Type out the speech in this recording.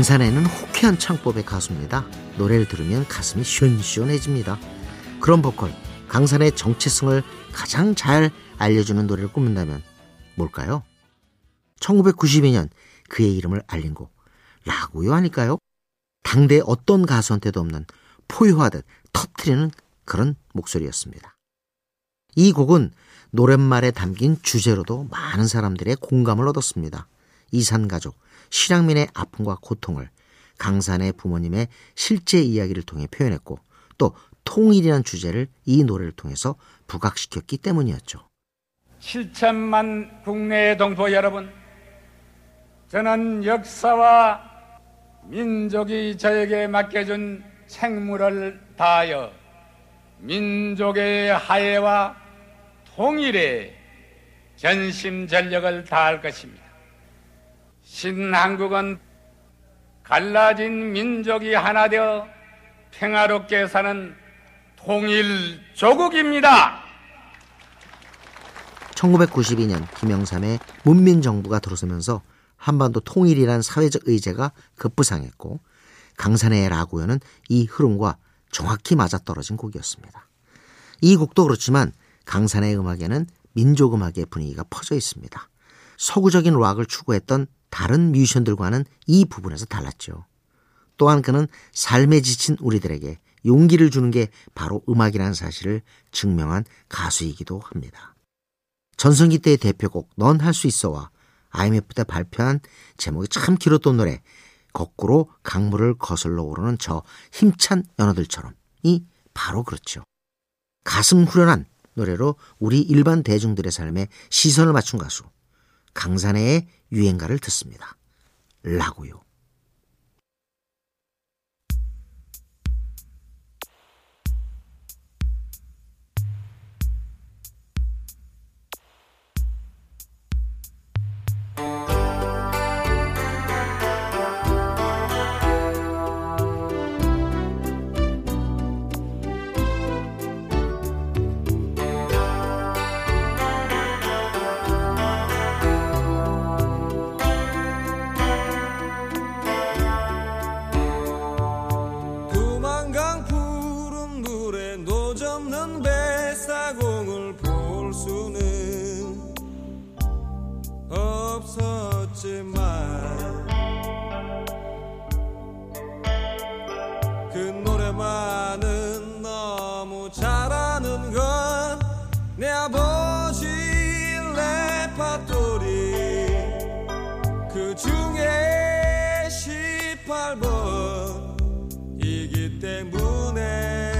강산에는 호쾌한 창법의 가수입니다. 노래를 들으면 가슴이 시원시원해집니다. 그런 보컬, 강산의 정체성을 가장 잘 알려주는 노래를 꼽는다면 뭘까요? 1992년 그의 이름을 알린 곡 라고요 아닐까요? 당대 어떤 가수한테도 없는 포효하듯 터트리는 그런 목소리였습니다. 이 곡은 노랫말에 담긴 주제로도 많은 사람들의 공감을 얻었습니다. 이산가족, 실향민의 아픔과 고통을 강산의 부모님의 실제 이야기를 통해 표현했고 또 통일이라는 주제를 이 노래를 통해서 부각시켰기 때문이었죠. 7천만 국내 동포 여러분 저는 역사와 민족이 저에게 맡겨준 책무를 다하여 민족의 하해와 통일에 전심전력을 다할 것입니다. 신한국은 갈라진 민족이 하나 되어 평화롭게 사는 통일 조국입니다. 1992년 김영삼의 문민정부가 들어서면서 한반도 통일이란 사회적 의제가 급부상했고 강산의 라고요는 이 흐름과 정확히 맞아떨어진 곡이었습니다. 이 곡도 그렇지만 강산의 음악에는 민족음악의 분위기가 퍼져 있습니다. 서구적인 락을 추구했던 다른 뮤지션들과는 이 부분에서 달랐죠. 또한 그는 삶에 지친 우리들에게 용기를 주는 게 바로 음악이라는 사실을 증명한 가수이기도 합니다. 전성기 때의 대표곡 넌 할 수 있어와 IMF 때 발표한 제목이 참 길었던 노래 거꾸로 강물을 거슬러 오르는 저 힘찬 연어들처럼 이 바로 그렇죠. 가슴 후련한 노래로 우리 일반 대중들의 삶에 시선을 맞춘 가수 강산의 유행가를 듣습니다. 라고요. 노젓는 뱃사공을 볼 수는 없었지만 그 노래만은 너무 잘하는 건 내 아버지 레파토리 그 중에 18번이기 때문에